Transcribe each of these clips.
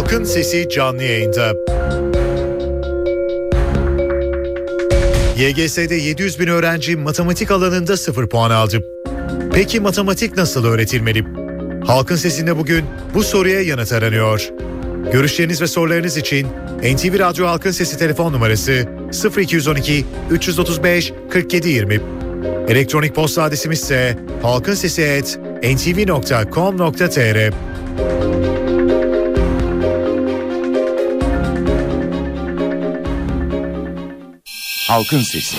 Halkın Sesi canlı yayında. YGS'de 700 bin öğrenci matematik alanında 0 puan aldı. Peki matematik nasıl öğretilmeli? Halkın Sesi'nde bugün bu soruya yanıt aranıyor. Görüşleriniz ve sorularınız için NTV Radyo Halkın Sesi telefon numarası 0212 335 4720. Elektronik posta adresimiz ise halkinsesi@ntv.com.tr. Halkın Sesi.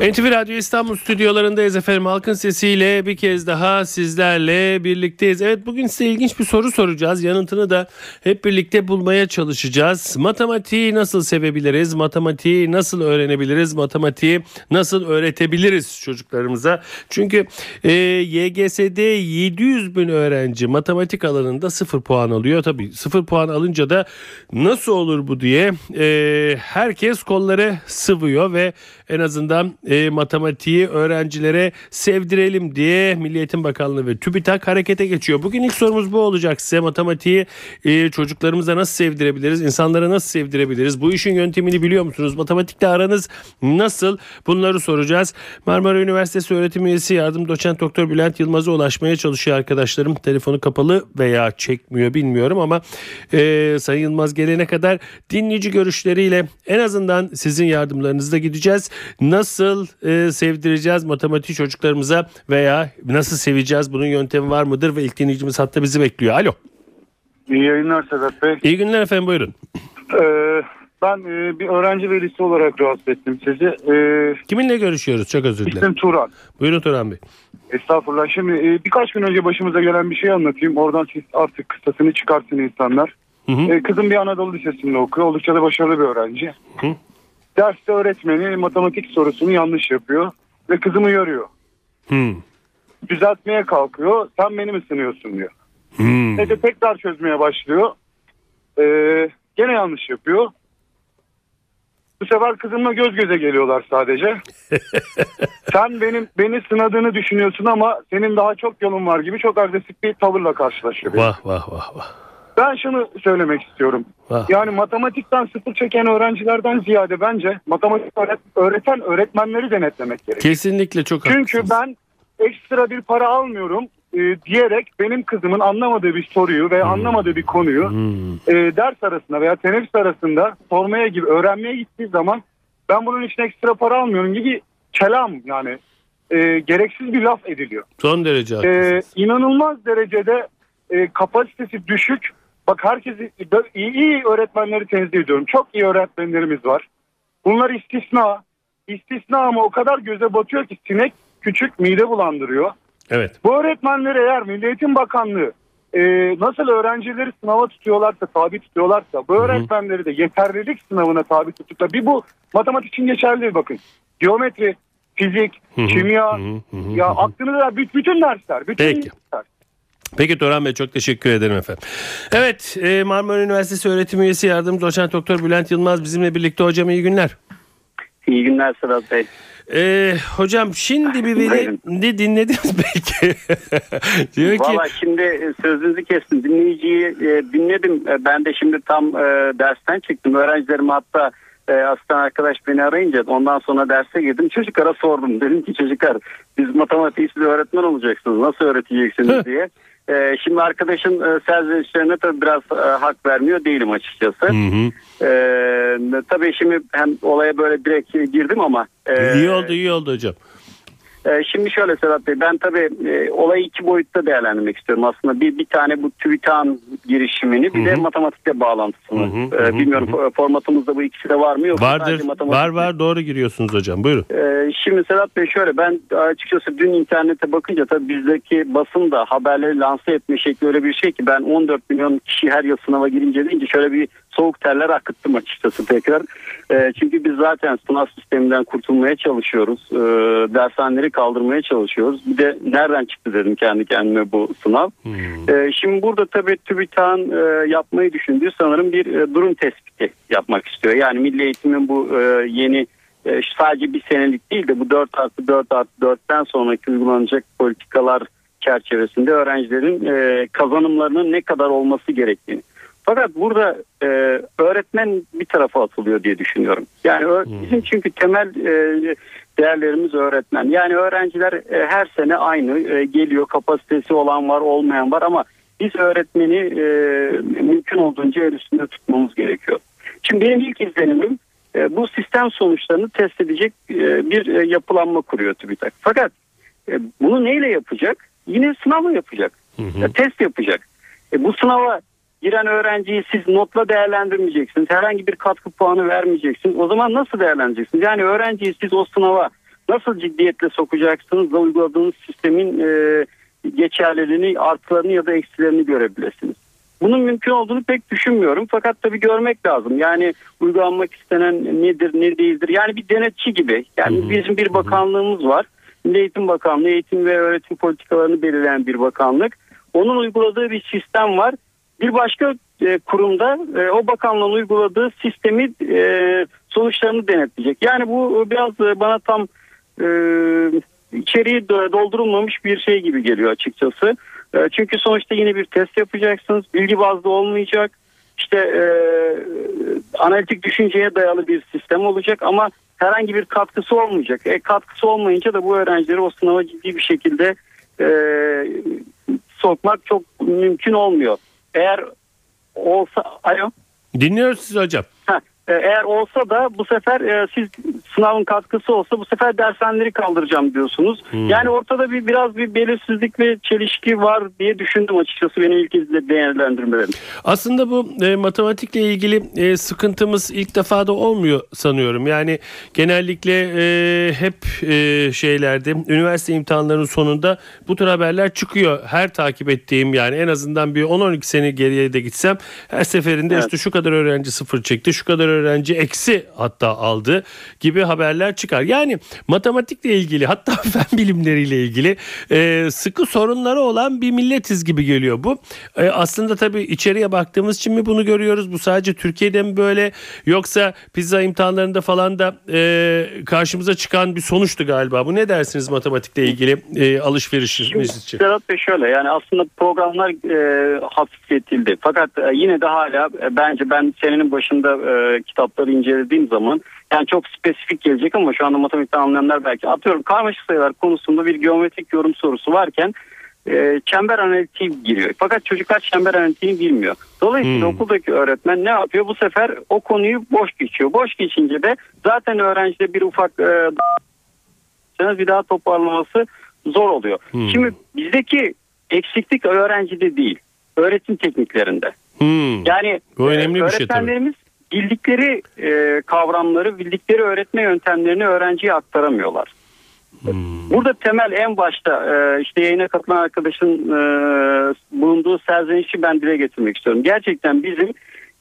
NTV Radyo İstanbul stüdyolarındayız efendim. Halkın sesiyle bir kez daha sizlerle birlikteyiz. Evet bugün size ilginç bir soru soracağız. Yanıtını da hep birlikte bulmaya çalışacağız. Matematiği nasıl sevebiliriz? Matematiği nasıl öğrenebiliriz? Matematiği nasıl öğretebiliriz çocuklarımıza? Çünkü e, YGS'de 700 bin öğrenci matematik alanında 0 puan alıyor. Tabii 0 puan alınca da nasıl olur bu diye e, herkes kolları sıvıyor ve en azından e, matematiği öğrencilere sevdirelim diye Milli Eğitim Bakanlığı ve TÜBİTAK harekete geçiyor. Bugün ilk sorumuz bu olacak size. Matematiği e, çocuklarımıza nasıl sevdirebiliriz? İnsanlara nasıl sevdirebiliriz? Bu işin yöntemini biliyor musunuz? Matematikle aranız nasıl? Bunları soracağız. Marmara Üniversitesi öğretim üyesi yardım doçent doktor Bülent Yılmaz'a ulaşmaya çalışıyor arkadaşlarım. Telefonu kapalı veya çekmiyor bilmiyorum ama e, Sayın Yılmaz gelene kadar dinleyici görüşleriyle en azından sizin yardımlarınızda gideceğiz. Nasıl e, sevdireceğiz matematik çocuklarımıza veya nasıl seveceğiz bunun yöntemi var mıdır ve ilk dinleyicimiz hatta bizi bekliyor. Alo. İyi yayınlar Sedat Bey. İyi günler efendim buyurun. Ee, ben e, bir öğrenci velisi olarak rahatsız ettim sizi. Ee, Kiminle görüşüyoruz? Çok özür dilerim. isim Turan. Buyurun Turan Bey. Estağfurullah. Şimdi e, birkaç gün önce başımıza gelen bir şey anlatayım. Oradan siz artık kısasını çıkartın insanlar. Hı hı. Ee, kızım bir Anadolu Lisesi'nde okuyor. Oldukça da başarılı bir öğrenci. Hı. Derste öğretmeni matematik sorusunu yanlış yapıyor. Ve kızımı yoruyor. Hmm. Düzeltmeye kalkıyor. Sen beni mi sınıyorsun diyor. Hmm. Neyse tekrar çözmeye başlıyor. Ee, gene yanlış yapıyor. Bu sefer kızımla göz göze geliyorlar sadece. Sen benim beni sınadığını düşünüyorsun ama senin daha çok yolun var gibi çok agresif bir tavırla karşılaşıyor. Vah vah vah vah. Ben şunu söylemek istiyorum. vah. Yani matematikten sıfır çeken öğrencilerden ziyade bence matematik öğret- öğreten öğretmenleri denetlemek gerekiyor. Kesinlikle çok Çünkü haklısınız. ben ekstra bir para almıyorum e, diyerek benim kızımın anlamadığı bir soruyu ve anlamadığı bir konuyu Hmm. e, ders arasında veya teneffüs arasında sormaya gibi öğrenmeye gittiği zaman ben bunun için ekstra para almıyorum gibi kelam yani e, gereksiz bir laf ediliyor. Son derece E, haklısınız. inanılmaz derecede e, kapasitesi düşük. Bak herkesi iyi, iyi öğretmenleri tenzih ediyorum. Çok iyi öğretmenlerimiz var. Bunlar istisna. İstisna ama o kadar göze batıyor ki sinek küçük mide bulandırıyor. Evet. Bu öğretmenleri eğer Milli Eğitim Bakanlığı e, nasıl öğrencileri sınava tutuyorlarsa, tabi tutuyorlarsa bu öğretmenleri de yeterlilik sınavına tabi tutup da bir bu matematik için geçerli bakın. Geometri, fizik, kimya, ya aklınıza bü- bütün dersler, bütün Peki. dersler. Peki Turan Bey çok teşekkür ederim efendim. Evet e, Marmara Üniversitesi öğretim üyesi yardım doçent doktor Bülent Yılmaz bizimle birlikte hocam iyi günler. İyi günler Sedat Bey. E, hocam şimdi bir Buyurun. ne dinlediniz belki? Diyor ki Valla şimdi e, sözünüzü kestim. Dinleyiciyi e, dinledim. E, ben de şimdi tam e, dersten çıktım. Öğrencilerim hatta e, asistan arkadaş beni arayınca ondan sonra derse girdim. Çocuklara sordum. Dedim ki çocuklar biz matematiği siz öğretmen olacaksınız. Nasıl öğreteceksiniz diye. E, şimdi arkadaşın e, serzenişlerine tabii biraz e, hak vermiyor değilim açıkçası. Hı hı. E, tabii şimdi hem olaya böyle direkt girdim ama. e, iyi oldu iyi oldu hocam. Ee, Şimdi şöyle Sedat Bey ben tabii e, olayı iki boyutta değerlendirmek istiyorum aslında. Bir, bir tane bu TÜBİTAK'ın girişimini bir de matematikle bağlantısını. Hı hı, Ee, hı hı, Bilmiyorum e, formatımızda bu ikisi de var mı yoksa Vardır matematik var var doğru giriyorsunuz hocam buyurun. Ee, Şimdi Sedat Bey şöyle ben açıkçası dün internete bakınca tabii bizdeki basın da haberleri lanse etme şekli öyle bir şey ki ben 14 milyon kişi her yıl sınava girince deyince şöyle bir soğuk terler akıttım açıkçası tekrar. Ee, çünkü biz zaten sınav sisteminden kurtulmaya çalışıyoruz. Ee, dershaneleri kaldırmaya çalışıyoruz. Bir de nereden çıktı dedim kendi kendime bu sınav. Ee, şimdi burada tabii TÜBİTAK'ın e, yapmayı düşündüğü sanırım bir e, durum tespiti yapmak istiyor. Yani Milli Eğitim'in bu e, yeni e, sadece bir senelik değil de bu 4 artı 4 artı 4'ten sonraki uygulanacak politikalar çerçevesinde öğrencilerin e, kazanımlarının ne kadar olması gerektiğini. Fakat burada e, öğretmen bir tarafa atılıyor diye düşünüyorum. Yani ö- bizim çünkü temel e, değerlerimiz öğretmen. Yani öğrenciler e, her sene aynı e, geliyor kapasitesi olan var olmayan var ama biz öğretmeni e, mümkün olduğunca el üstünde tutmamız gerekiyor. Şimdi benim ilk izlenimim e, bu sistem sonuçlarını test edecek e, bir e, yapılanma kuruyor TÜBİTAK. Fakat e, bunu neyle yapacak? Yine sınavla yapacak. Ya, test yapacak. E, bu sınava giren öğrenciyi siz notla değerlendirmeyeceksiniz. Herhangi bir katkı puanı vermeyeceksiniz. O zaman nasıl değerlendireceksiniz? Yani öğrenciyi siz o sınava nasıl ciddiyetle sokacaksınız da uyguladığınız sistemin e, geçerliliğini, artılarını ya da eksilerini görebilirsiniz. Bunun mümkün olduğunu pek düşünmüyorum. Fakat tabii görmek lazım. Yani uygulanmak istenen nedir, ne değildir. Yani bir denetçi gibi. Yani bizim bir bakanlığımız var. Milli Eğitim Bakanlığı eğitim ve öğretim politikalarını belirleyen bir bakanlık. Onun uyguladığı bir sistem var. Bir başka e, kurumda e, o bakanlığın uyguladığı sistemi e, sonuçlarını denetleyecek. Yani bu biraz e, bana tam e, içeriği do- doldurulmamış bir şey gibi geliyor açıkçası. E, çünkü sonuçta yine bir test yapacaksınız. Bilgi bazlı olmayacak. İşte e, analitik düşünceye dayalı bir sistem olacak ama herhangi bir katkısı olmayacak. E, katkısı olmayınca da bu öğrencileri o sınava ciddi bir şekilde e, sokmak çok mümkün olmuyor. Eğer olsa alo Dinliyoruz sizi hocam. E, eğer olsa da bu sefer e, siz sınavın katkısı olsa bu sefer dershaneleri kaldıracağım diyorsunuz. Yani ortada bir biraz bir belirsizlik ve çelişki var diye düşündüm açıkçası benim ilk izle değerlendirmelerim. Aslında bu e, matematikle ilgili e, sıkıntımız ilk defa da olmuyor sanıyorum. Yani genellikle e, hep e, şeylerde üniversite imtihanlarının sonunda bu tür haberler çıkıyor. Her takip ettiğim yani en azından bir 10-12 sene geriye de gitsem her seferinde Evet. işte şu kadar öğrenci sıfır çekti, şu kadar öğrenci eksi hatta aldı gibi haberler çıkar. Yani matematikle ilgili hatta fen bilimleriyle ilgili e, sıkı sorunları olan bir milletiz gibi geliyor bu. E, aslında tabii içeriye baktığımız için mi bunu görüyoruz? Bu sadece Türkiye'de mi böyle yoksa pizza imtihanlarında falan da e, karşımıza çıkan bir sonuçtu galiba. Bu ne dersiniz matematikle ilgili e, alışverişimiz için? Serhat Bey şöyle yani aslında programlar e, hafifletildi. Fakat e, yine de hala e, bence ben senenin başında e, kitapları incelediğim zaman yani çok spesifik gelecek ama şu anda matematikten anlayanlar belki atıyorum karmaşık sayılar konusunda bir geometrik yorum sorusu varken e, çember analitiği giriyor. Fakat çocuklar çember analitiğini bilmiyor. Dolayısıyla Hmm. okuldaki öğretmen ne yapıyor? Bu sefer o konuyu boş geçiyor. Boş geçince de zaten öğrencide bir ufak e, bir daha toparlaması zor oluyor. Hmm. Şimdi bizdeki eksiklik öğrencide değil, öğretim tekniklerinde. Hmm. Yani Bu e, önemli bir şey öğretmenlerimiz bildikleri e, kavramları, bildikleri öğretme yöntemlerini öğrenciye aktaramıyorlar. Hmm. Burada temel en başta e, işte yayına katılan arkadaşın e, bulunduğu serzenişi ben dile getirmek istiyorum. Gerçekten bizim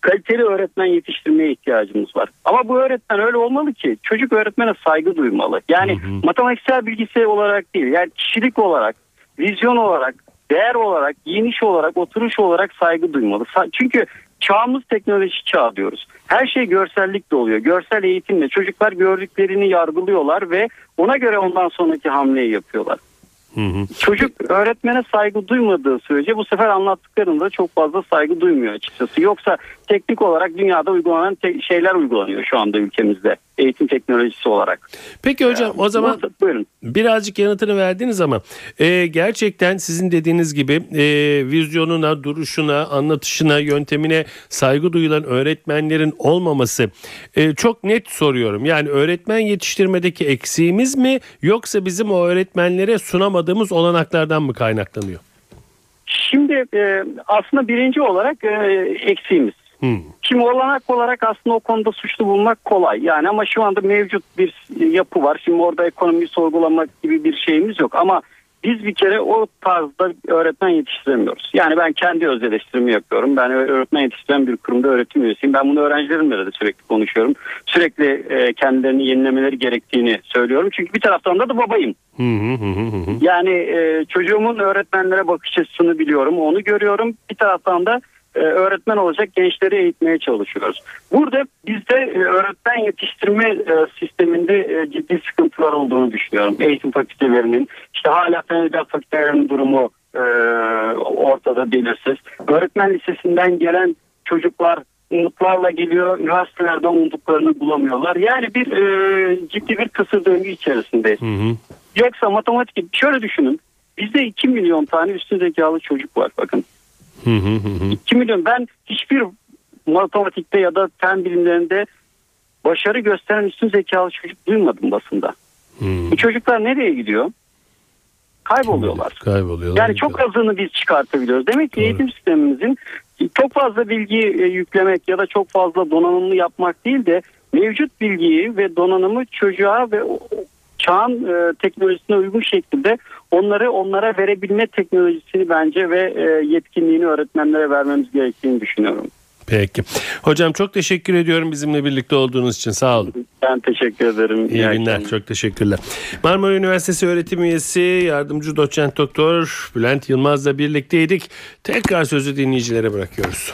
kaliteli öğretmen yetiştirmeye ihtiyacımız var. Ama bu öğretmen öyle olmalı ki çocuk öğretmene saygı duymalı. Yani matematiksel bilgisi olarak değil yani kişilik olarak, vizyon olarak, değer olarak, giyiniş olarak, oturuş olarak saygı duymalı. Çünkü çağımız teknoloji çağı diyoruz. Her şey görsellikle oluyor. Görsel eğitimle çocuklar gördüklerini yargılıyorlar ve ona göre ondan sonraki hamleyi yapıyorlar. Hı hı. Çocuk öğretmene saygı duymadığı sürece bu sefer anlattıklarında çok fazla saygı duymuyor açıkçası. Yoksa teknik olarak dünyada uygulanan te- şeyler uygulanıyor şu anda ülkemizde eğitim teknolojisi olarak. Peki hocam o zaman Nasıl? Buyurun. birazcık yanıtını verdiniz ama e, gerçekten sizin dediğiniz gibi e, vizyonuna, duruşuna, anlatışına, yöntemine saygı duyulan öğretmenlerin olmaması e, çok net soruyorum. Yani öğretmen yetiştirmedeki eksiğimiz mi yoksa bizim o öğretmenlere sunamadığımız olanaklardan mı kaynaklanıyor? Şimdi e, aslında birinci olarak e, eksiğimiz. Hmm. Şimdi olanak olarak aslında o konuda suçlu bulmak kolay. Yani ama şu anda mevcut bir yapı var. Şimdi orada ekonomiyi sorgulamak gibi bir şeyimiz yok. Ama biz bir kere o tarzda öğretmen yetiştiremiyoruz. Yani ben kendi öz eleştirimi yapıyorum. Ben öğretmen yetiştiren bir kurumda öğretim üyesiyim. Ben bunu öğrencilerimle de sürekli konuşuyorum. Sürekli e, kendilerini yenilemeleri gerektiğini söylüyorum. Çünkü bir taraftan da da babayım. Yani e, çocuğumun öğretmenlere bakış açısını biliyorum, onu görüyorum. Bir taraftan da e, öğretmen olacak gençleri eğitmeye çalışıyoruz. Burada bizde e, öğretmen yetiştirme e, sisteminde e, ciddi sıkıntılar olduğunu düşünüyorum. Eğitim fakültelerinin, işte hala fen edebiyat fakültelerinin durumu e, ortada belirsiz. Öğretmen lisesinden gelen çocuklar umutlarla geliyor. Üniversitelerde umduklarını bulamıyorlar. Yani bir e, ciddi bir kısır döngü içerisinde. Hı hı. Yoksa matematik şöyle düşünün. Bizde 2 milyon tane üstün zekalı çocuk var bakın. Hı hı hı hı. 2 milyon ben hiçbir matematikte ya da fen bilimlerinde başarı gösteren üstün zekalı çocuk duymadım basında. Hı. Bu çocuklar nereye gidiyor? Kayboluyorlar. Kayboluyorlar. Yani çok azını biz çıkartabiliyoruz. Demek ki Doğru. eğitim sistemimizin çok fazla bilgi e, yüklemek ya da çok fazla donanımlı yapmak değil de mevcut bilgiyi ve donanımı çocuğa ve çağın e, teknolojisine uygun şekilde onları onlara verebilme teknolojisini bence ve e, yetkinliğini öğretmenlere vermemiz gerektiğini düşünüyorum. Peki. Hocam çok teşekkür ediyorum bizimle birlikte olduğunuz için. Sağ olun. Ben teşekkür ederim. İyi günler. akşamlar. Çok teşekkürler. Marmara Üniversitesi öğretim üyesi yardımcı doçent doktor Bülent Yılmaz'la birlikteydik. Tekrar sözü dinleyicilere bırakıyoruz.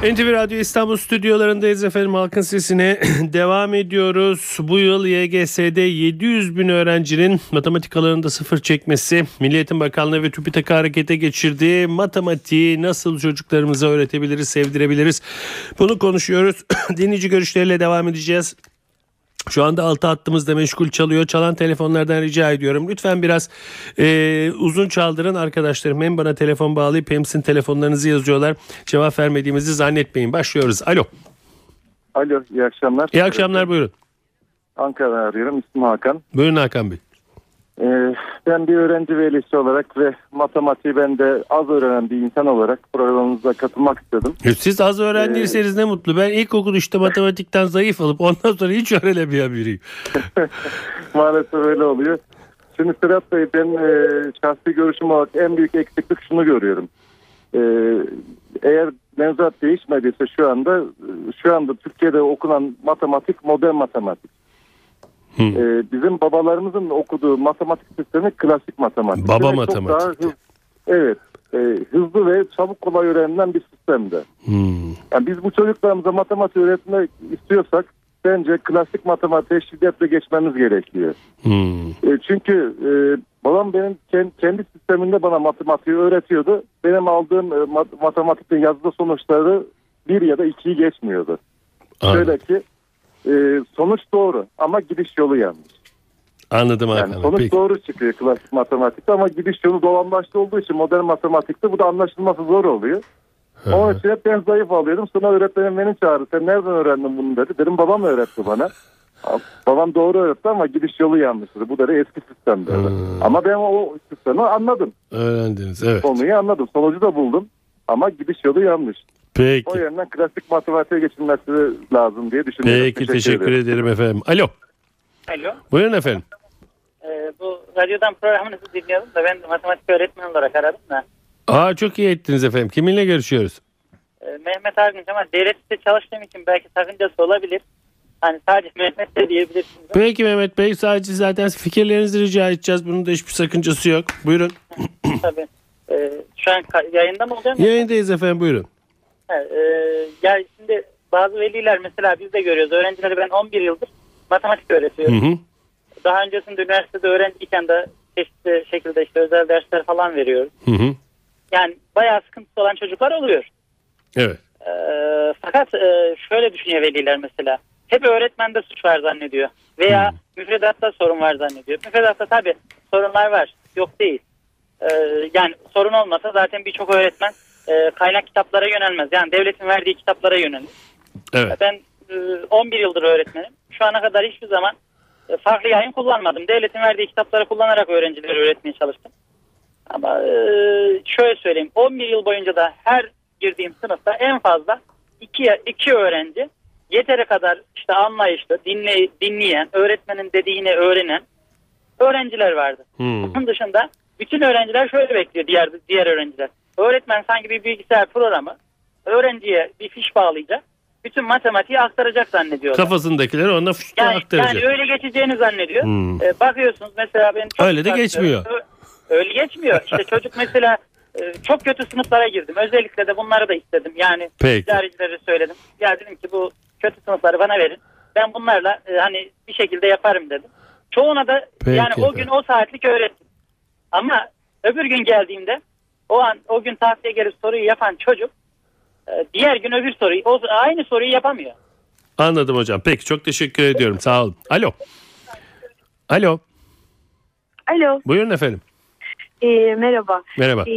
NTV Radyo İstanbul stüdyolarındayız efendim halkın sesine devam ediyoruz. Bu yıl YGS'de 700 bin öğrencinin matematik alanında sıfır çekmesi Milli Eğitim Bakanlığı ve TÜBİTAK'ı harekete geçirdi. Matematiği nasıl çocuklarımıza öğretebiliriz, sevdirebiliriz bunu konuşuyoruz. Dinleyici görüşleriyle devam edeceğiz. Şu anda altı hattımızda meşgul çalıyor. Çalan telefonlardan rica ediyorum. Lütfen biraz e, uzun çaldırın arkadaşlarım. Hem bana telefon bağlayıp hem sizin telefonlarınızı yazıyorlar. Cevap vermediğimizi zannetmeyin. Başlıyoruz. Alo. Alo, iyi akşamlar. İyi akşamlar buyurun. Ankara'dan arıyorum. İsmim Hakan. Buyurun Hakan Bey. Ee, ben bir öğrenci velisi olarak ve matematiği ben de az öğrenen bir insan olarak programınıza katılmak istedim. E, Siz az öğrendiyseniz ne mutlu. Ben ilkokul işte matematikten zayıf olup ondan sonra hiç öğrenemeyen biriyim. Maalesef öyle oluyor. Şimdi Serhat Bey ben e, şahsi görüşüm olarak en büyük eksiklik şunu görüyorum. E, eğer mevzuat değişmediyse şu anda şu anda Türkiye'de okunan matematik modern matematik. Hı. E, bizim babalarımızın okuduğu matematik sistemi klasik matematik. Baba Ve çok matematikti. daha hız- evet. e, hızlı ve çabuk kolay öğrenilen bir sistemde. Hmm. Yani biz bu çocuklarımıza matematik öğretmek istiyorsak bence klasik matematiğe şiddetle geçmemiz gerekiyor. Hmm. E, çünkü e, babam benim kendi, kendi sisteminde bana matematiği öğretiyordu. Benim aldığım e, mat- matematikte yazılı sonuçları bir ya da ikiyi geçmiyordu. Anladım, Şöyle ki e, sonuç doğru ama gidiş yolu yanlış. Anladım Yani Bey. sonuç Peki. doğru çıkıyor klasik matematikte ama gidiş yolu dolambaçlı olduğu için modern matematikte bu da anlaşılması zor oluyor. Hı Onun için hep ben zayıf alıyordum. Sonra öğretmenim beni çağırdı. Sen nereden öğrendin bunu dedi. Dedim babam öğretti bana. Babam doğru öğretti ama gidiş yolu yanlıştı. Bu da eski sistem dedi. Hmm. Ama ben o sistemi anladım. Öğrendiniz evet. Konuyu anladım. Sonucu da buldum. Ama gidiş yolu yanlış. O Peki. yönden klasik matematiğe geçilmesi lazım diye düşünüyorum. Peki teşekkür ederim efendim. Alo. Alo. Buyurun efendim. Ee, bu radyodan programınızı dinliyorum da ben matematik öğretmeni olarak aradım da. Aa çok iyi ettiniz efendim. Kiminle görüşüyoruz? Ee, Mehmet Argınç ama devlette çalıştığım için belki sakıncası olabilir. Hani sadece Mehmet de diyebilirsiniz. Peki Mehmet Bey sadece zaten fikirlerinizi rica edeceğiz. Bunun da hiçbir sakıncası yok. Buyurun. Tabii. Ee, şu an yayında mı oluyor mu? Yayındayız efendim buyurun. Ha, e, ya şimdi bazı veliler mesela biz de görüyoruz. Öğrencilere ben 11 yıldır matematik Hı öğretiyorum. hı. Daha öncesinde üniversitede öğrenciyken de çeşitli şekilde işte özel dersler falan veriyoruz. Hı hı. Yani bayağı sıkıntısı olan çocuklar oluyor. Evet. Ee, fakat e, şöyle düşünüyor veliler mesela. Hep öğretmende suç var zannediyor. Veya müfredatta sorun var zannediyor. Müfredatta tabii sorunlar var. Yok değil. Ee, yani sorun olmasa zaten birçok öğretmen e, kaynak kitaplara yönelmez. Yani devletin verdiği kitaplara yönelir. Evet. Ben e, 11 yıldır öğretmenim. Şu ana kadar hiçbir zaman e, farklı yayın kullanmadım. Devletin verdiği kitapları kullanarak öğrencileri öğretmeye çalıştım. Ama e, şöyle söyleyeyim. 11 yıl boyunca da her girdiğim sınıfta en fazla iki, iki öğrenci yeteri kadar işte anlayışlı, dinley, dinleyen, öğretmenin dediğini öğrenen öğrenciler vardı. Hmm. Bunun dışında bütün öğrenciler şöyle bekliyor diğer diğer öğrenciler. Öğretmen sanki bir bilgisayar programı öğrenciye bir fiş bağlayacak. Bütün matematiği aktaracak zannediyorlar. Kafasındakileri ona fışkı Yani, aktaracak. yani öyle geçeceğini zannediyor. Hmm. Ee, bakıyorsunuz mesela ben çok Öyle de geçmiyor. Öyle geçmiyor. İşte çocuk mesela e, çok kötü sınıflara girdim. Özellikle de bunları da istedim. Yani Peki. idarecilere söyledim. Ya dedim ki bu kötü sınıfları bana verin. Ben bunlarla e, hani bir şekilde yaparım dedim. Çoğuna da Peki yani o efendim. gün o saatlik öğrettim. Ama öbür gün geldiğimde o an o gün tahsiye gelip soruyu yapan çocuk e, diğer gün öbür soruyu o aynı soruyu yapamıyor. Anladım hocam. Peki çok teşekkür ediyorum. Sağ olun. Alo. Alo. Alo, Buyurun efendim. E, merhaba. Merhaba. E,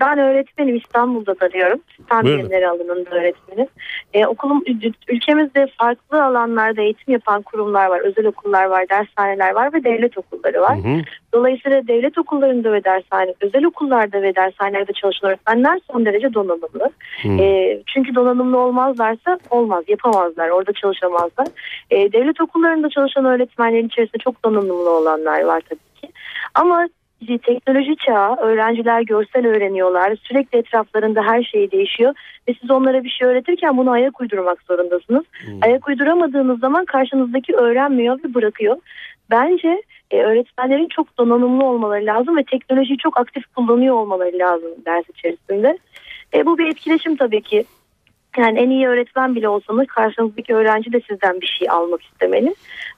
ben öğretmenim İstanbul'da tanıyorum. Sistem Buyurun. bilimleri alanında öğretmenim. E, okulum ül- ülkemizde farklı alanlarda eğitim yapan kurumlar var. Özel okullar var, dershaneler var ve devlet okulları var. Hı hı. Dolayısıyla devlet okullarında ve dershane, özel okullarda ve dershanelerde çalışan öğretmenler son derece donanımlı. E, çünkü donanımlı olmazlarsa olmaz, yapamazlar, orada çalışamazlar. E, devlet okullarında çalışan öğretmenlerin içerisinde çok donanımlı olanlar var tabii ki. Ama teknoloji çağı, öğrenciler görsel öğreniyorlar. Sürekli etraflarında her şey değişiyor. Ve siz onlara bir şey öğretirken bunu ayak uydurmak zorundasınız. Ayak uyduramadığınız zaman karşınızdaki öğrenmiyor ve bırakıyor. Bence e, öğretmenlerin çok donanımlı olmaları lazım ve teknolojiyi çok aktif kullanıyor olmaları lazım ders içerisinde. E, bu bir etkileşim tabii ki. Yani en iyi öğretmen bile olsanız karşınızdaki öğrenci de sizden bir şey almak istemeli.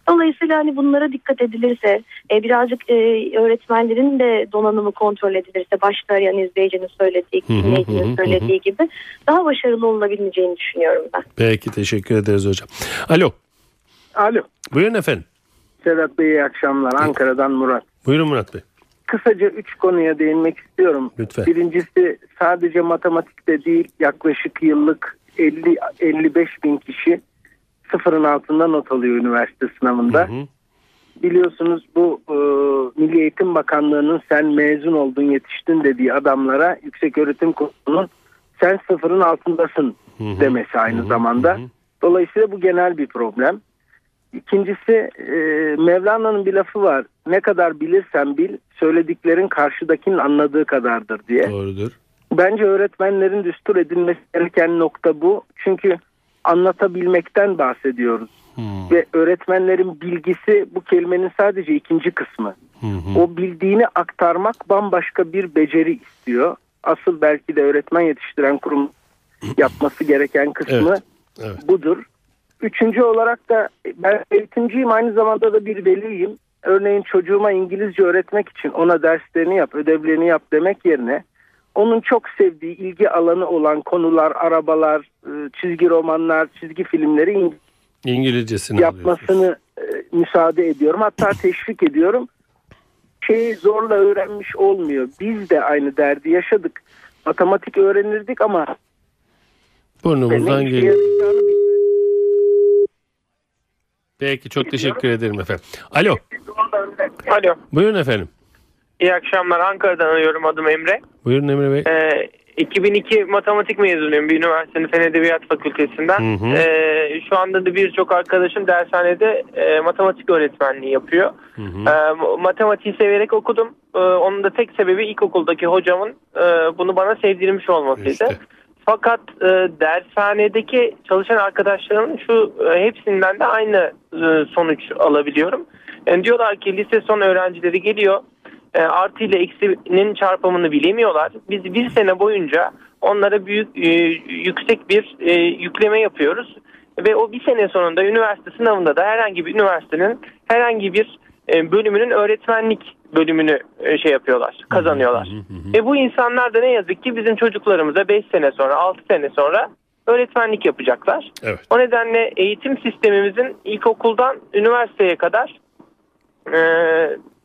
Dolayısıyla hani bunlara dikkat edilirse, e, birazcık e, öğretmenlerin de donanımı kontrol edilirse, başta arayan izleyicinin söylediği, dinleyicinin söylediği gibi daha başarılı olunabileceğini düşünüyorum ben. Peki teşekkür ederiz hocam. Alo. Alo. Buyurun efendim. Sedat Bey iyi akşamlar. Ankara'dan Murat. Buyurun Murat Bey. Kısaca üç konuya değinmek istiyorum. Lütfen. Birincisi sadece matematikte değil yaklaşık yıllık 50-55 bin kişi sıfırın altında not alıyor üniversite sınavında. Hı hı. Biliyorsunuz bu e, Milli Eğitim Bakanlığı'nın sen mezun oldun yetiştin dediği adamlara yüksek öğretim kurulunun sen sıfırın altındasın Hı hı. demesi aynı Hı hı. zamanda. Hı hı. Dolayısıyla bu genel bir problem. İkincisi e, Mevlana'nın bir lafı var. Ne kadar bilirsen bil söylediklerin karşıdakinin anladığı kadardır diye. Doğrudur. Bence öğretmenlerin düstur edilmesi gereken nokta bu. Çünkü anlatabilmekten bahsediyoruz. Hı Ve öğretmenlerin bilgisi bu kelimenin sadece ikinci kısmı. hı. O bildiğini aktarmak bambaşka bir beceri istiyor. Asıl belki de öğretmen yetiştiren kurum yapması gereken kısmı Evet, evet. budur. Üçüncü olarak da ben eğitimciyim aynı zamanda da bir veliyim. Örneğin çocuğuma İngilizce öğretmek için ona derslerini yap, ödevlerini yap demek yerine onun çok sevdiği ilgi alanı olan konular, arabalar, e, çizgi romanlar, çizgi filmleri İng- İngilizcesini alıyorsunuz. yapmasını e, müsaade ediyorum. Hatta teşvik ediyorum. Şeyi zorla öğrenmiş olmuyor. Biz de aynı derdi yaşadık. Matematik öğrenirdik ama Burnumuzdan geliyor. Peki çok teşekkür ederim efendim. Alo. Alo. Buyurun efendim. İyi akşamlar. Ankara'dan arıyorum. Adım Emre. Buyurun Emre Bey. Ee, 2002 matematik mezunuyum bir üniversitenin Fen Edebiyat Fakültesinden. Hı hı. Ee, şu anda da birçok arkadaşım dershanede e, matematik öğretmenliği yapıyor. Hı hı. Ee, matematiği severek okudum. Ee, onun da tek sebebi ilkokuldaki hocamın e, bunu bana sevdirmiş olmasıydı. İşte. Fakat e, dershanedeki çalışan arkadaşlarımın şu e, hepsinden de aynı e, sonuç alabiliyorum. Yani diyorlar ki lise son öğrencileri geliyor e, artı ile eksinin çarpımını bilemiyorlar. Biz bir sene boyunca onlara büyük e, yüksek bir e, yükleme yapıyoruz ve o bir sene sonunda üniversite sınavında da herhangi bir üniversitenin herhangi bir e, bölümünün öğretmenlik bölümünü e, şey yapıyorlar, kazanıyorlar. Ve bu insanlar da ne yazık ki bizim çocuklarımıza 5 sene sonra, 6 sene sonra öğretmenlik yapacaklar. Evet. O nedenle eğitim sistemimizin ilkokuldan üniversiteye kadar e,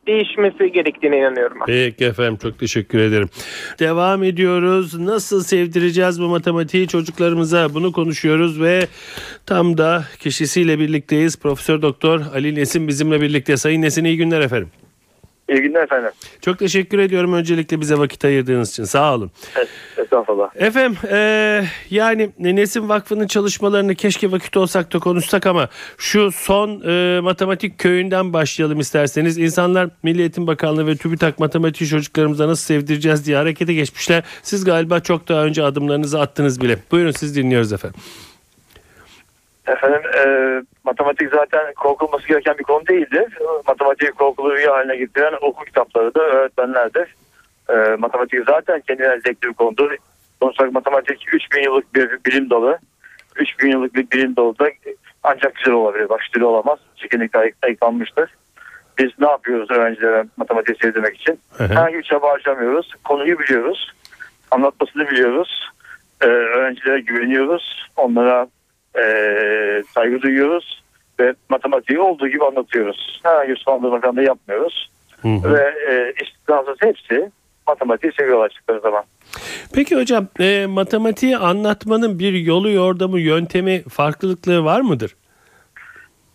değişmesi gerektiğine inanıyorum. ben. Peki efendim çok teşekkür ederim. Devam ediyoruz. Nasıl sevdireceğiz bu matematiği çocuklarımıza? Bunu konuşuyoruz ve tam da kişisiyle birlikteyiz. Profesör Doktor Ali Nesin bizimle birlikte. Sayın Nesin iyi günler efendim. İyi günler efendim. Çok teşekkür ediyorum öncelikle bize vakit ayırdığınız için. Sağ olun. Estağfurullah. Efendim eee, yani Nesin Vakfı'nın çalışmalarını keşke vakit olsak da konuşsak ama şu son eee, matematik köyünden başlayalım isterseniz. İnsanlar Milli Eğitim Bakanlığı ve TÜBİTAK matematik çocuklarımıza nasıl sevdireceğiz diye harekete geçmişler. Siz galiba çok daha önce adımlarınızı attınız bile. Buyurun siz dinliyoruz efendim. Efendim e, matematik zaten korkulması gereken bir konu değildir. Matematiği korkulu rüya haline getiren okul kitapları da öğretmenlerdir. E, matematik zaten kendine zevkli bir konudur. Sonuçta matematik 3000 yıllık bir bilim dalı. 3000 yıllık bir bilim dalı da ancak güzel olabilir. Başka türlü olamaz. Çekinlik ayık, ayıklanmıştır. Biz ne yapıyoruz öğrencilere matematiği sevdirmek için? Herhangi bir çaba harcamıyoruz. Konuyu biliyoruz. Anlatmasını biliyoruz. Ee, öğrencilere güveniyoruz. Onlara e, saygı duyuyoruz. Ve matematiği olduğu gibi anlatıyoruz. Herhangi bir sulandırma da yapmıyoruz. Ve e, istisnasız hepsi matematiği seviyorlar çıktığı zaman. Peki hocam e, matematiği anlatmanın bir yolu yordamı yöntemi farklılıkları var mıdır?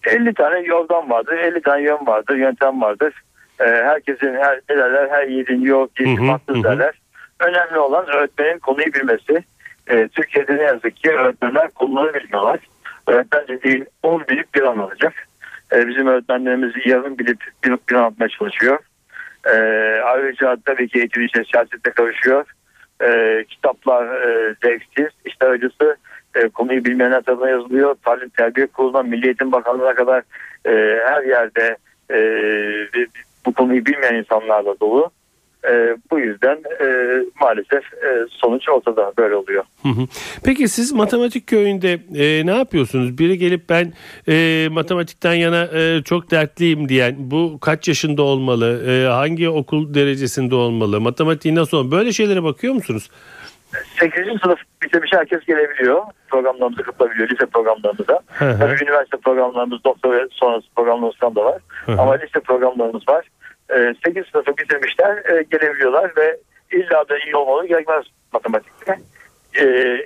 50 tane yoldan vardır, 50 tane yön vardır, yöntem vardır. Ee, herkesin her ne derler, her yiğidin Hı geçti hı, farklı hı hı. derler. Önemli olan öğretmenin konuyu bilmesi. Ee, Türkiye'de ne yazık ki öğretmenler konuları bilmiyorlar. Öğretmen dediğin 10 bilip bir anlatacak. Ee, bizim öğretmenlerimiz yarım bilip bir, bir anlatmaya çalışıyor. Ee, ayrıca tabii ki eğitim içinde siyasette karışıyor. Ee, kitaplar e, zevksiz. İşte acısı e, konuyu bilmeyenler tarafından yazılıyor. Talim Terbiye Kurulu'ndan Milli Eğitim Bakanlığı'na kadar e, her yerde e, bu konuyu bilmeyen insanlarla dolu. E, bu yüzden e, maalesef e, sonuç ortada böyle oluyor. Peki siz matematik köyünde e, ne yapıyorsunuz? Biri gelip ben e, matematikten yana e, çok dertliyim diyen bu kaç yaşında olmalı? E, hangi okul derecesinde olmalı? Matematiği nasıl? Böyle şeylere bakıyor musunuz? 8. sınıf bitirmiş herkes gelebiliyor. Programlarımıza katılabiliyor. Lise programlarımıza. Hı hı. Tabii üniversite programlarımız, doktor ve sonrası programlarımız da var. Hı hı. Ama lise programlarımız var. Ee, 8 sınıfı bitirmişler e, gelebiliyorlar ve illa da iyi olmaları gerekmez matematikte. Ee,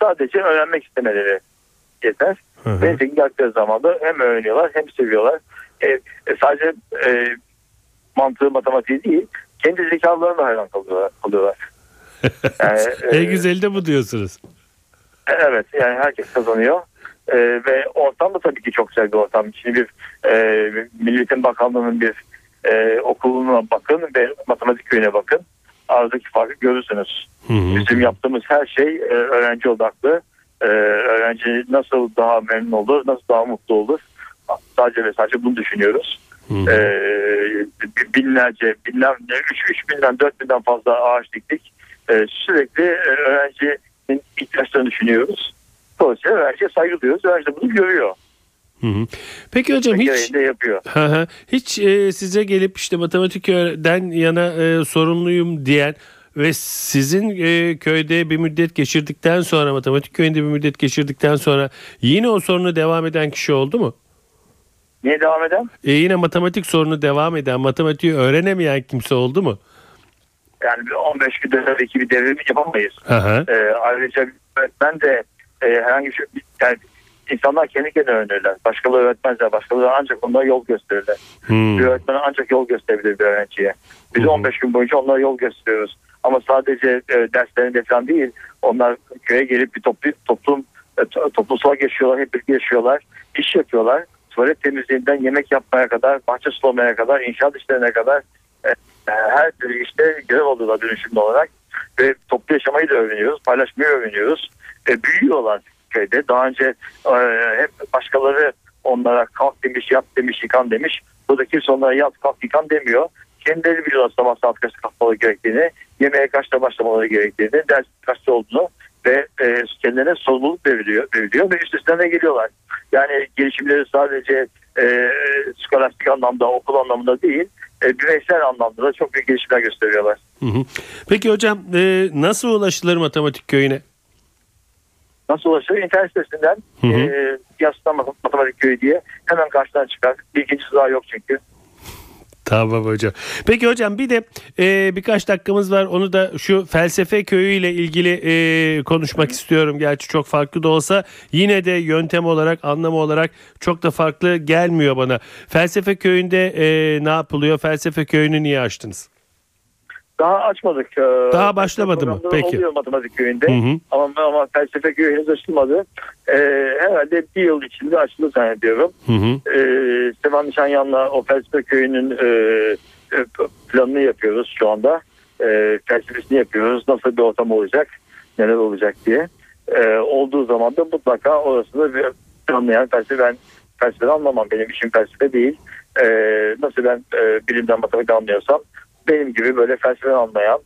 sadece öğrenmek istemeleri yeter. Hı hı. Ve nitekim geldikleri zaman da hem öğreniyorlar hem seviyorlar. Ee, e, sadece e, mantığı matematiği değil, kendi zekalarına hayran kalıyorlar. kalıyorlar. Yani, En e, güzeli de bu diyorsunuz. Evet yani herkes kazanıyor. Ee, ve ortam da tabii ki çok güzel bir ortam. Şimdi bir e, Milli Eğitim Bakanlığı'nın bir e, okuluna bakın ve matematik köyüne bakın. Aradaki farkı görürsünüz. Hı hı. Bizim yaptığımız her şey e, öğrenci odaklı. E, öğrenci nasıl daha memnun olur, nasıl daha mutlu olur. Sadece ve sadece bunu düşünüyoruz. Hı hı. E, binlerce, binler, 3, 3 binden 4 binden fazla ağaç diktik. E, sürekli e, öğrencinin ihtiyaçlarını düşünüyoruz. Dolayısıyla öğrenciye saygı duyuyoruz. Öğrenci de bunu görüyor. Hı hı. Peki hocam hiç yapıyor. Hı hı. Hiç e, size gelip işte matematikten yana e, sorumluyum diyen ve sizin e, köyde bir müddet geçirdikten sonra matematik köyünde bir müddet geçirdikten sonra yine o sorunu devam eden kişi oldu mu? Niye devam eden? E, yine matematik sorunu devam eden, matematiği öğrenemeyen kimse oldu mu? Yani bir 15 günde tabii ki bir devrim yapamayız. Hı hı. E, ayrıca öğretmen de e, herhangi bir şey... Yani insanlar kendi kendine öğrenirler. Başkaları öğretmezler. Başkaları ancak onlara yol gösterirler. Hmm. Bir öğretmen ancak yol gösterebilir bir öğrenciye. Biz hı. 15 gün boyunca onlara yol gösteriyoruz. Ama sadece e, derslerinde falan değil. Onlar köye gelip bir toplu, toplum e, to- toplumsal geçiyorlar. Hep birlikte yaşıyorlar. iş yapıyorlar. Tuvalet temizliğinden yemek yapmaya kadar, bahçe sulamaya kadar, inşaat işlerine kadar e, e, her türlü işte görev alıyorlar dönüşümlü olarak. Ve toplu yaşamayı da öğreniyoruz. Paylaşmayı öğreniyoruz. E, büyüyorlar köyde. Daha önce e, hep başkaları onlara kalk demiş, yat demiş, yıkan demiş. Burada kimse onlara yat, kalk, yıkan demiyor. Kendileri biliyorlar sabah saat kaçta kalkmaları gerektiğini, yemeğe kaçta başlamaları gerektiğini, ders kaçta olduğunu ve e, kendilerine sorumluluk veriliyor, veriliyor ve üstesinden de geliyorlar. Yani gelişimleri sadece e, skolastik anlamda, okul anlamında değil, e, bireysel anlamda da çok büyük gelişimler gösteriyorlar. Peki hocam e, nasıl ulaşılır matematik köyüne? Nasıl ulaşılır? İnternet sitesinden Hı hı. e, Yaslan Matematik Köyü diye hemen karşıdan çıkar. Bir ikincisi daha yok çünkü. Tamam hocam. Peki hocam bir de e, birkaç dakikamız var. Onu da şu felsefe köyü ile ilgili e, konuşmak istiyorum. Gerçi çok farklı da olsa yine de yöntem olarak, anlamı olarak çok da farklı gelmiyor bana. Felsefe köyünde e, ne yapılıyor? Felsefe köyünü niye açtınız? Daha açmadık. Ee, Daha başlamadı mı? Peki. Oluyor matematik köyünde. Hı hı. Ama, ama felsefe köyü henüz açılmadı. Ee, herhalde bir yıl içinde açılır zannediyorum. Hı hı. Ee, Sevan Nişanyan'la o felsefe köyünün e, e, planını yapıyoruz şu anda. E, felsefesini yapıyoruz. Nasıl bir ortam olacak, neler olacak diye. E, olduğu zaman da mutlaka orasında bir anlayan felsefe ben felsefe anlamam. Benim işim felsefe değil. E, nasıl ben e, bilimden matematik anlıyorsam benim gibi böyle felsefe anlayan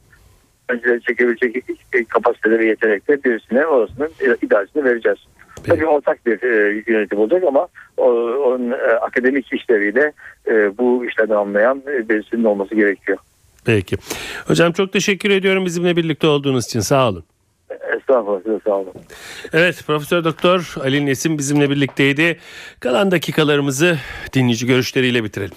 önceleri çekebilecek kapasiteli ve yetenekli birisine orasının idaresini vereceğiz. Tabii ortak bir e, yönetim olacak ama o, onun e, akademik işleriyle e, bu işlerden anlayan e, birisinin olması gerekiyor. Peki. Hocam çok teşekkür ediyorum bizimle birlikte olduğunuz için. Sağ olun. Estağfurullah size sağ olun. Evet Profesör Doktor Ali Nesim bizimle birlikteydi. Kalan dakikalarımızı dinleyici görüşleriyle bitirelim.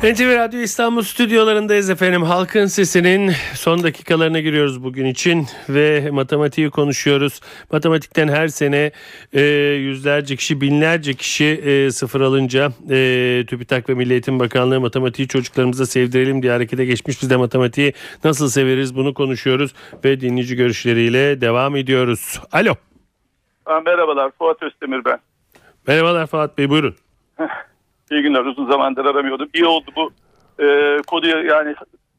NTV Radyo İstanbul stüdyolarındayız efendim. Halkın Sesi'nin son dakikalarına giriyoruz bugün için ve matematiği konuşuyoruz. Matematikten her sene e, yüzlerce kişi, binlerce kişi e, sıfır alınca e, TÜBİTAK ve Milli Eğitim Bakanlığı matematiği çocuklarımıza sevdirelim diye harekete geçmiş. Biz de matematiği nasıl severiz bunu konuşuyoruz ve dinleyici görüşleriyle devam ediyoruz. Alo. Merhabalar Fuat Özdemir ben. Merhabalar Fuat Bey buyurun. İyi günler uzun zamandır aramıyordum. İyi oldu bu e, konuyu yani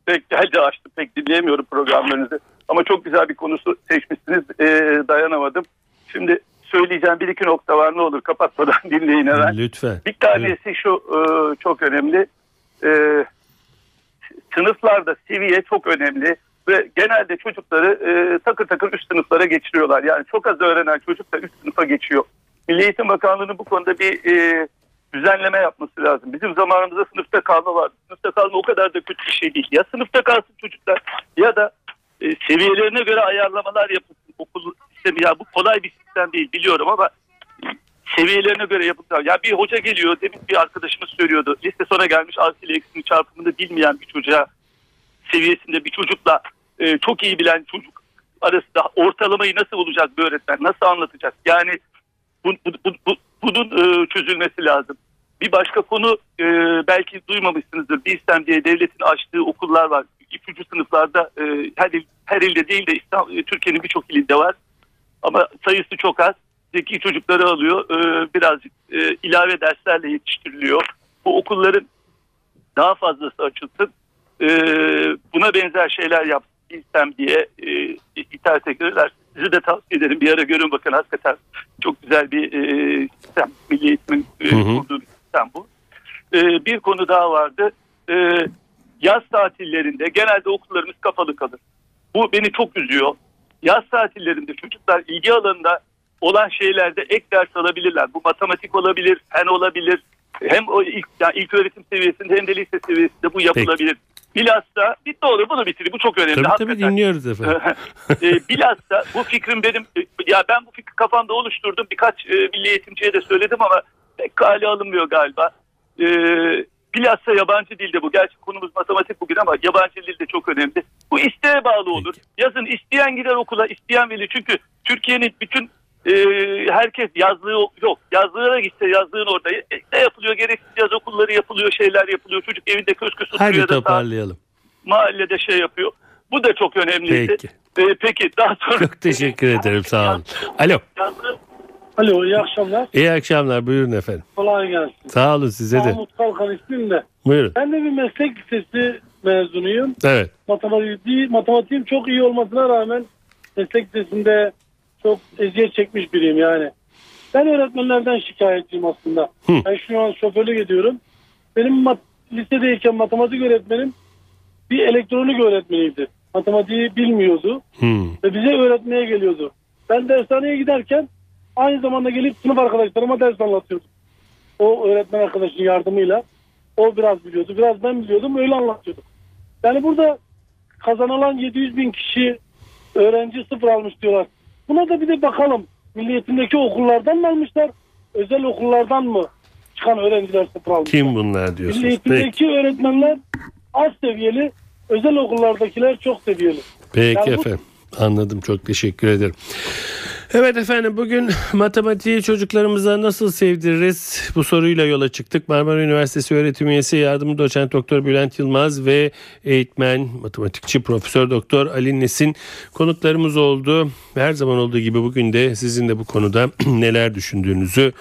pek geldi açtım pek dinleyemiyorum programlarınızı. Ama çok güzel bir konusu seçmişsiniz e, dayanamadım. Şimdi söyleyeceğim bir iki nokta var ne olur kapatmadan dinleyin hemen. Lütfen. Bir tanesi şu e, çok önemli. E, sınıflarda seviye çok önemli ve genelde çocukları e, takır takır üst sınıflara geçiriyorlar. Yani çok az öğrenen çocuk da üst sınıfa geçiyor. Milli Eğitim Bakanlığı'nın bu konuda bir e, düzenleme yapması lazım. Bizim zamanımızda sınıfta kalma vardı. Sınıfta kalma o kadar da kötü bir şey değil. Ya sınıfta kalsın çocuklar ya da e, seviyelerine göre ayarlamalar yapılsın. Okul sistemi ya bu kolay bir sistem değil biliyorum ama seviyelerine göre yapılsın. Ya bir hoca geliyor demin bir arkadaşımız söylüyordu. Liste sona gelmiş artı ile eksinin çarpımını bilmeyen bir çocuğa seviyesinde bir çocukla e, çok iyi bilen çocuk arasında ortalamayı nasıl bulacak bir öğretmen? Nasıl anlatacak? Yani bu, bu, bu, bu, bunun e, çözülmesi lazım. Bir başka konu e, belki duymamışsınızdır. BİSTEM diye devletin açtığı okullar var. İpucu sınıflarda e, her, il, her ilde değil de İstanbul, e, Türkiye'nin birçok ilinde var. Ama sayısı çok az. Zeki çocukları alıyor. E, birazcık e, ilave derslerle yetiştiriliyor. Bu okulların daha fazlası açılsın. E, buna benzer şeyler yapsın. BİSTEM diye e, ithal sektörler. Sizi de tavsiye ederim. Bir ara görün bakın hakikaten çok güzel bir e, sistem. Milli Eğitim'in e, kurduğu bir sistem bu. E, bir konu daha vardı. E, yaz tatillerinde genelde okullarımız kapalı kalır. Bu beni çok üzüyor. Yaz tatillerinde çocuklar ilgi alanında olan şeylerde ek ders alabilirler. Bu matematik olabilir, fen olabilir. Hem o ilk, yani ilk öğretim seviyesinde hem de lise seviyesinde bu yapılabilir. Bilhassa bir doğru bunu bitireyim. Bu çok önemli. Tabii hakikaten. tabii dinliyoruz efendim. e, bilhassa bu fikrim benim ya ben bu fikri kafamda oluşturdum. Birkaç e, milli eğitimciye de söyledim ama pek kale alınmıyor galiba. E, bilhassa yabancı dilde bu. Gerçi konumuz matematik bugün ama yabancı dil de çok önemli. Bu isteğe bağlı olur. Yazın isteyen gider okula, isteyen veli. Çünkü Türkiye'nin bütün e, herkes yazlığı yok. Yazlığına gitse yazlığın orada e, ne yapılıyor? Gereksiz yaz okulları yapılıyor, şeyler yapılıyor. Çocuk evinde köz köz oturuyor Hadi ya da toparlayalım. mahallede şey yapıyor. Bu da çok önemliydi. Peki. Ee, peki daha sonra Çok teşekkür ederim sağ olun. Alo. Alo iyi akşamlar. İyi akşamlar buyurun efendim. Kolay gelsin. Sağ olun size de. Mahmut Kalkan ismim de. Buyurun. Ben de bir meslek lisesi mezunuyum. Evet. Matematik, matematiğim çok iyi olmasına rağmen meslek lisesinde çok eziyet çekmiş biriyim yani. Ben öğretmenlerden şikayetçiyim aslında. Hı. Ben şu an şoförlük ediyorum. Benim mat- lisedeyken matematik öğretmenim bir elektronik öğretmeniydi. Matematiği bilmiyordu Hmm. ve bize öğretmeye geliyordu. Ben dershaneye giderken aynı zamanda gelip sınıf arkadaşlarıma ders anlatıyordum. O öğretmen arkadaşın yardımıyla. O biraz biliyordu, biraz ben biliyordum, öyle anlatıyordum. Yani burada kazanılan 700 bin kişi öğrenci sıfır almış diyorlar. Buna da bir de bakalım. Milli Eğitim'deki okullardan mı almışlar, özel okullardan mı çıkan öğrenciler sıfır almışlar? Kim bunlar diyorsunuz? Peki. Eğitim'deki öğretmenler az seviyeli, özel okullardakiler çok seviyeli. Peki Yani efendim. Anladım çok teşekkür ederim. Evet efendim bugün matematiği çocuklarımıza nasıl sevdiririz bu soruyla yola çıktık. Marmara Üniversitesi öğretim üyesi yardımcı doçent doktor Bülent Yılmaz ve eğitmen matematikçi profesör doktor Ali Nesin konuklarımız oldu. Her zaman olduğu gibi bugün de sizin de bu konuda neler düşündüğünüzü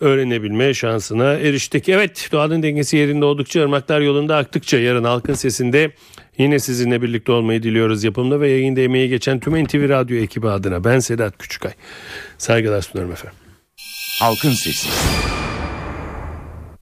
öğrenebilme şansına eriştik. Evet doğanın dengesi yerinde oldukça ırmaklar yolunda aktıkça yarın halkın sesinde yine sizinle birlikte olmayı diliyoruz. Yapımda ve yayında emeği geçen tüm NTV Radyo ekibi adına ben Sedat Küçükay. Saygılar sunarım efendim. Halkın Sesi.